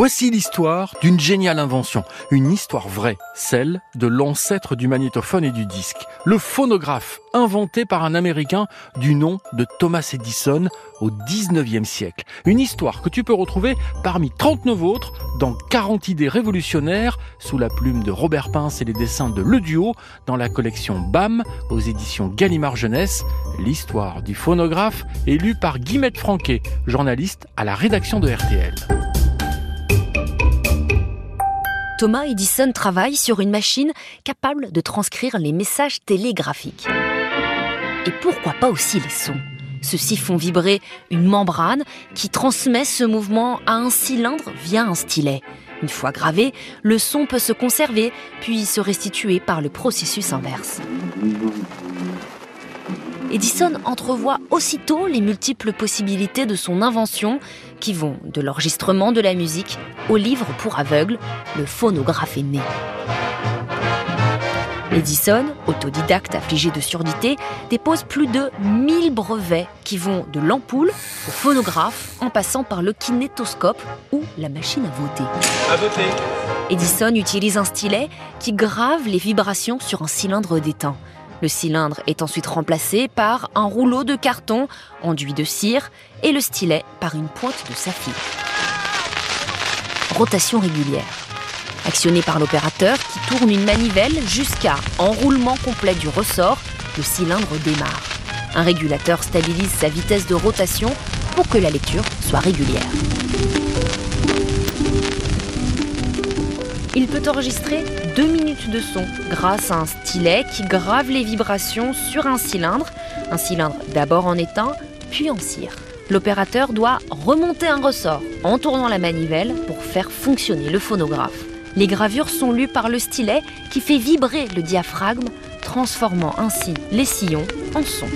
Voici l'histoire d'une géniale invention, une histoire vraie, celle de l'ancêtre du magnétophone et du disque, le phonographe, inventé par un Américain du nom de Thomas Edison au 19e siècle. Une histoire que tu peux retrouver parmi 39 autres dans 40 idées révolutionnaires sous la plume de Robert Pince et les dessins de Le Duo dans la collection BAM aux éditions Gallimard Jeunesse. L'histoire du phonographe est lue par Guillemette Franquet, journaliste à la rédaction de RTL. Thomas Edison travaille sur une machine capable de transcrire les messages télégraphiques. Et pourquoi pas aussi les sons? Ceux-ci font vibrer une membrane qui transmet ce mouvement à un cylindre via un stylet. Une fois gravé, le son peut se conserver puis se restituer par le processus inverse. Edison entrevoit aussitôt les multiples possibilités de son invention qui vont de l'enregistrement de la musique au livre pour aveugles, le phonographe est né. Edison, autodidacte affligé de surdité, dépose plus de 1000 brevets qui vont de l'ampoule au phonographe en passant par le kinétoscope ou la machine à voter. À voter. Edison utilise un stylet qui grave les vibrations sur un cylindre d'étain. Le cylindre est ensuite remplacé par un rouleau de carton enduit de cire et le stylet par une pointe de saphir. Rotation régulière. Actionné par l'opérateur qui tourne une manivelle jusqu'à enroulement complet du ressort, le cylindre démarre. Un régulateur stabilise sa vitesse de rotation pour que la lecture soit régulière. Il peut enregistrer deux minutes de son grâce à un stylet qui grave les vibrations sur un cylindre, un cylindre d'abord en étain, puis en cire. L'opérateur doit remonter un ressort en tournant la manivelle pour faire fonctionner le phonographe. Les gravures sont lues par le stylet qui fait vibrer le diaphragme, transformant ainsi les sillons en son.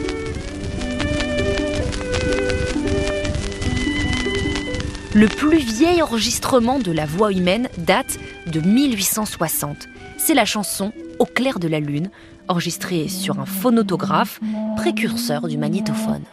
Le plus vieil enregistrement de la voix humaine date de 1860. C'est la chanson Au clair de la lune, enregistrée sur un phonotographe, précurseur du magnétophone.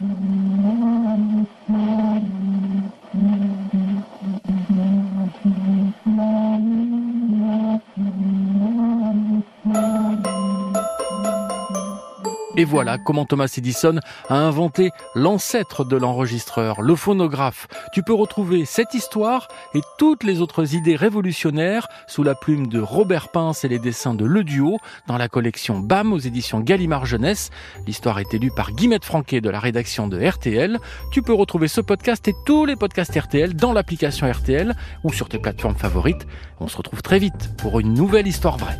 Et voilà comment Thomas Edison a inventé l'ancêtre de l'enregistreur, le phonographe. Tu peux retrouver cette histoire et toutes les autres idées révolutionnaires sous la plume de Robert Pince et les dessins de Le Duo dans la collection BAM aux éditions Gallimard Jeunesse. L'histoire est élue par Guillemette Franquet de la rédaction de RTL. Tu peux retrouver ce podcast et tous les podcasts RTL dans l'application RTL ou sur tes plateformes favorites. On se retrouve très vite pour une nouvelle histoire vraie.